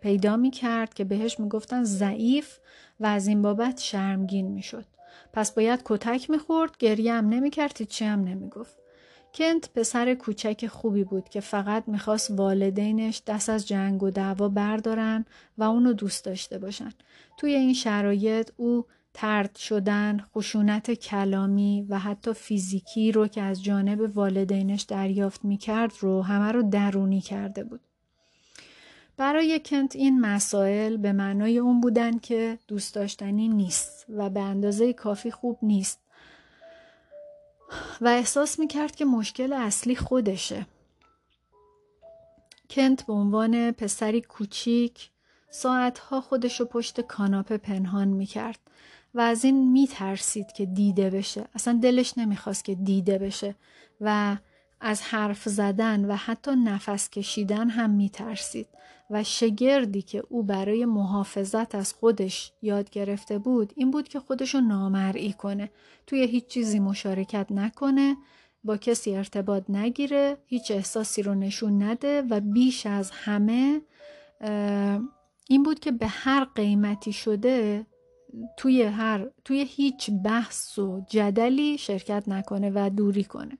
پیدا می کرد که بهش می گفتن ضعیف و از این بابت شرمگین می شد. پس باید کتک می خورد گریه هم نمی کرد چی هم نمی گفت. کنت پسر کوچک خوبی بود که فقط می‌خواست والدینش دست از جنگ و دعوا بردارن و اونو دوست داشته باشن. توی این شرایط او ترد شدن، خشونت کلامی و حتی فیزیکی رو که از جانب والدینش دریافت می کرد رو همه رو درونی کرده بود. برای کنت این مسائل به معنای اون بودن که دوست داشتنی نیست و به اندازه کافی خوب نیست. و احساس می‌کرد که مشکل اصلی خودشه. کنت به عنوان پسری کوچیک ساعتها خودش رو پشت کاناپه پنهان می‌کرد. و از این میترسید که دیده بشه. اصلا دلش نمی‌خواست که دیده بشه و از حرف زدن و حتی نفس کشیدن هم میترسید و شگردی که او برای محافظت از خودش یاد گرفته بود این بود که خودشو نامرئی کنه. توی هیچ چیزی مشارکت نکنه با کسی ارتباط نگیره هیچ احساسی رو نشون نده و بیش از همه این بود که به هر قیمتی شده توی هر توی هیچ بحث و جدلی شرکت نکنه و دوری کنه.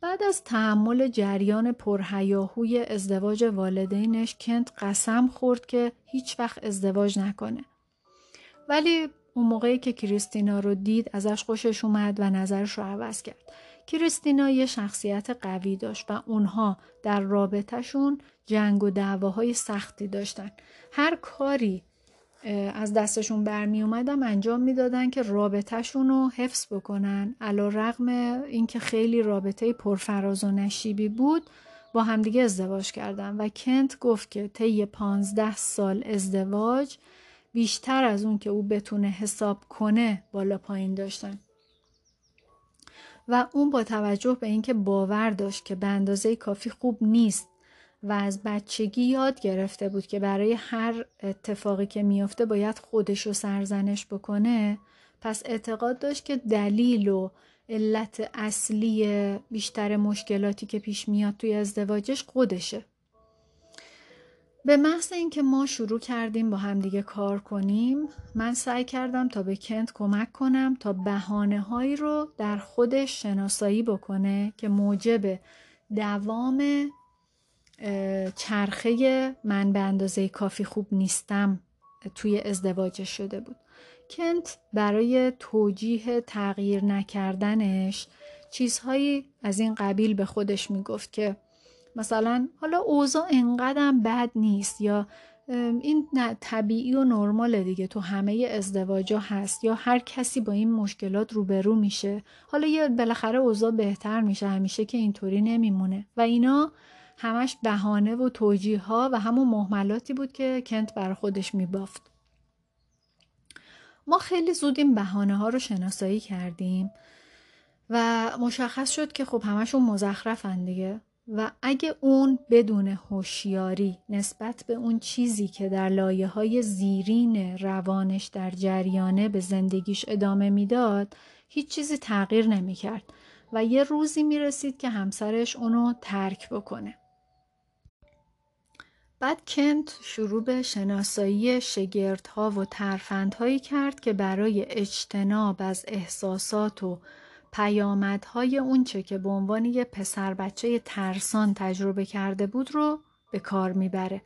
بعد از تحمل جریان پرهیاهوی ازدواج والدینش کنت قسم خورد که هیچ وقت ازدواج نکنه. ولی اون موقعی که کریستینا رو دید ازش خوشش اومد و نظرش رو عوض کرد. کریستینا یه شخصیت قوی داشت و اونها در رابطهشون جنگ و دعواهای سختی داشتن. هر کاری از دستشون برمی اومدم انجام می‌دادن که رابطهشون رو حفظ بکنن. علا رقم اینکه خیلی رابطه پرفراز و نشیبی بود با همدیگه ازدواج کردن و کنت گفت که طی پانزده سال ازدواج بیشتر از اون که او بتونه حساب کنه بالا پایین داشتن. و اون با توجه به اینکه باور داشت که به اندازه کافی خوب نیست و از بچگی یاد گرفته بود که برای هر اتفاقی که میافته باید خودش رو سرزنش بکنه پس اعتقاد داشت که دلیل و علت اصلی بیشتر مشکلاتی که پیش میاد توی ازدواجش خودشه. به محض اینکه ما شروع کردیم با همدیگه کار کنیم من سعی کردم تا به کنت کمک کنم تا بهانه هایی رو در خودش شناسایی بکنه که موجب دوام چرخه من به اندازه کافی خوب نیستم توی ازدواجش شده بود. کنت برای توجیه تغییر نکردنش چیزهایی از این قبیل به خودش می‌گفت که مثلا حالا اوضاع انقدرم بد نیست یا این طبیعی و نرماله دیگه تو همه ازدواجا هست یا هر کسی با این مشکلات روبرو میشه. حالا یه بالاخره اوضاع بهتر میشه همیشه که اینطوری نمیمونه. و اینا همش بهانه و توجیه ها و همون محملاتی بود که کنت بر خودش میبافت. ما خیلی زود این بهانه ها رو شناسایی کردیم و مشخص شد که خب همشون مزخرفن دیگه و اگه اون بدون هوشیاری نسبت به اون چیزی که در لایه های زیرین روانش در جریانه به زندگیش ادامه می‌داد هیچ چیزی تغییر نمی‌کرد و یه روزی می‌رسید که همسرش اونو ترک بکنه. بعد کنت شروع به شناسایی شگردها و ترفندهایی کرد که برای اجتناب از احساسات و پیامدهای اونچه که به عنوان یه پسر بچه ترسان تجربه کرده بود رو به کار می‌بره.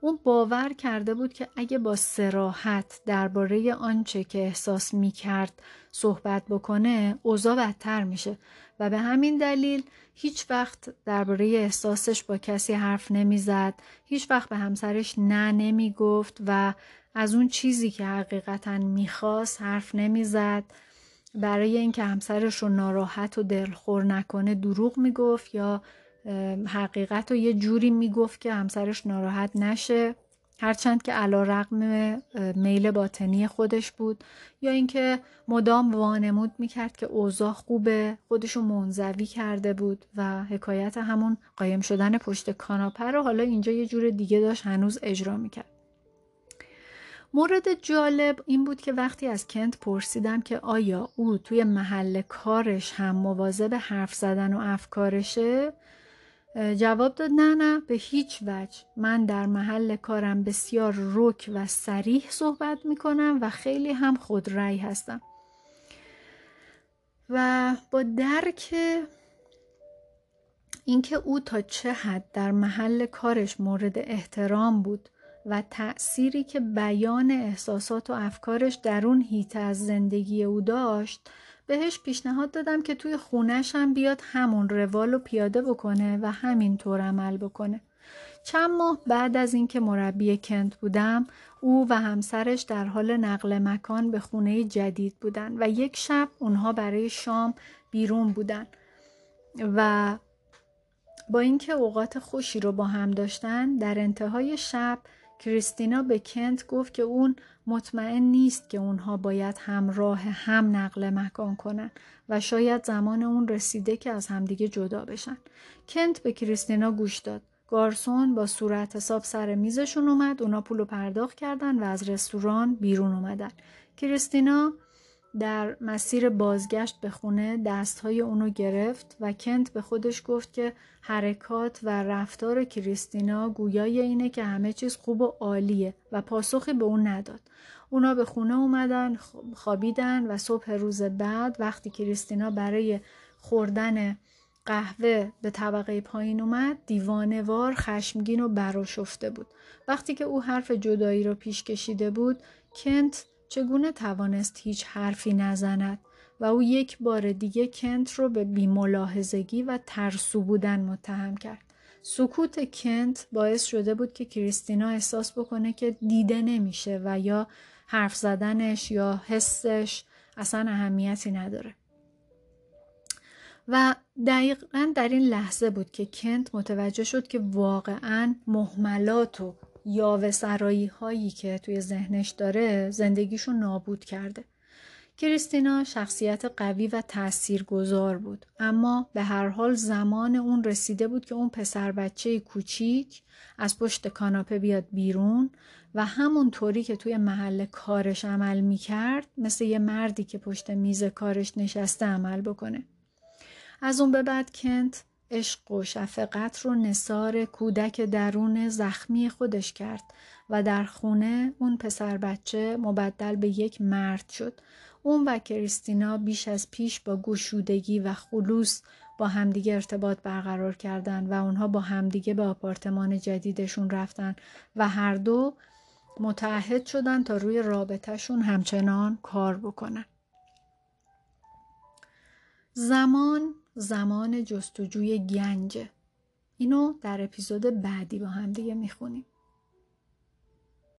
اون باور کرده بود که اگه با سراحت درباره آنچه که احساس می‌کرد صحبت بکنه اوضاع بدتر میشه و به همین دلیل هیچ وقت درباره احساسش با کسی حرف نمی‌زد هیچ وقت به همسرش نه نمی‌گفت و از اون چیزی که حقیقتا می‌خواست حرف نمی‌زد. برای اینکه همسرش رو ناراحت و دلخور نکنه دروغ می‌گفت یا حقیقت رو یه جوری می‌گفت که همسرش ناراحت نشه هرچند که علا رقم میل باطنی خودش بود یا اینکه مدام وانمود می‌کرد که اوضاع خوبه خودشو منزوی کرده بود و حکایت همون قایم شدن پشت کاناپه رو حالا اینجا یه جور دیگه داشت هنوز اجرا می‌کرد. مورد جالب این بود که وقتی از کنت پرسیدم که آیا او توی محل کارش هم مواظب حرف زدن و افکارشه جواب داد نه نه به هیچ وجه. من در محل کارم بسیار رک و سریح صحبت می کنم و خیلی هم خودرأی هستم. و با درک اینکه او تا چه حد در محل کارش مورد احترام بود و تأثیری که بیان احساسات و افکارش در اون هیت از زندگی او داشت بهش پیشنهاد دادم که توی خونش هم بیاد همون روال رو پیاده بکنه و همین طور عمل بکنه. چند ماه بعد از اینکه مربی کنت بودم او و همسرش در حال نقل مکان به خونه جدید بودن و یک شب اونها برای شام بیرون بودن و با اینکه اوقات خوشی رو با هم داشتن در انتهای شب کریستینا به کنت گفت که اون مطمئن نیست که اونها باید همراه هم نقل مکان کنن و شاید زمان اون رسیده که از همدیگه جدا بشن. کنت به کریستینا گوش داد. گارسون با صورت حساب سر میزشون اومد اونا پولو پرداخت کردن و از رستوران بیرون اومدن. کریستینا در مسیر بازگشت به خونه دستهای اونو گرفت و کنت به خودش گفت که حرکات و رفتار کریستینا گویای اینه که همه چیز خوب و عالیه و پاسخی به اون نداد. اونا به خونه اومدن خوابیدن و صبح روز بعد وقتی کریستینا برای خوردن قهوه به طبقه پایین اومد دیوانوار خشمگین و براشفته بود وقتی که او حرف جدایی رو پیش کشیده بود کنت چگونه توانست هیچ حرفی نزند و او یک بار دیگه کنت رو به بیملاحظگی و ترسو بودن متهم کرد. سکوت کنت باعث شده بود که کریستینا احساس بکنه که دیده نمیشه و یا حرف زدنش یا حسش اصلا اهمیتی نداره. و دقیقا در این لحظه بود که کنت متوجه شد که واقعا محملات و یاوه سرایی هایی که توی ذهنش داره زندگیشو نابود کرده. کریستینا شخصیت قوی و تاثیرگذار بود اما به هر حال زمان اون رسیده بود که اون پسر بچه کوچیک از پشت کاناپه بیاد بیرون و همون طوری که توی محل کارش عمل می‌کرد مثل یه مردی که پشت میز کارش نشسته عمل بکنه. از اون به بعد کنت عشق و شفقت رو نصار کودک درون زخمی خودش کرد و در خونه اون پسر بچه مبدل به یک مرد شد. اون و کریستینا بیش از پیش با گشودگی و خلوص با همدیگه ارتباط برقرار کردن و اونها با همدیگه به آپارتمان جدیدشون رفتن و هر دو متعهد شدن تا روی رابطهشون همچنان کار بکنن. زمان زمان جستجوی گنجه اینو در اپیزود بعدی با هم دیگه می‌خونیم.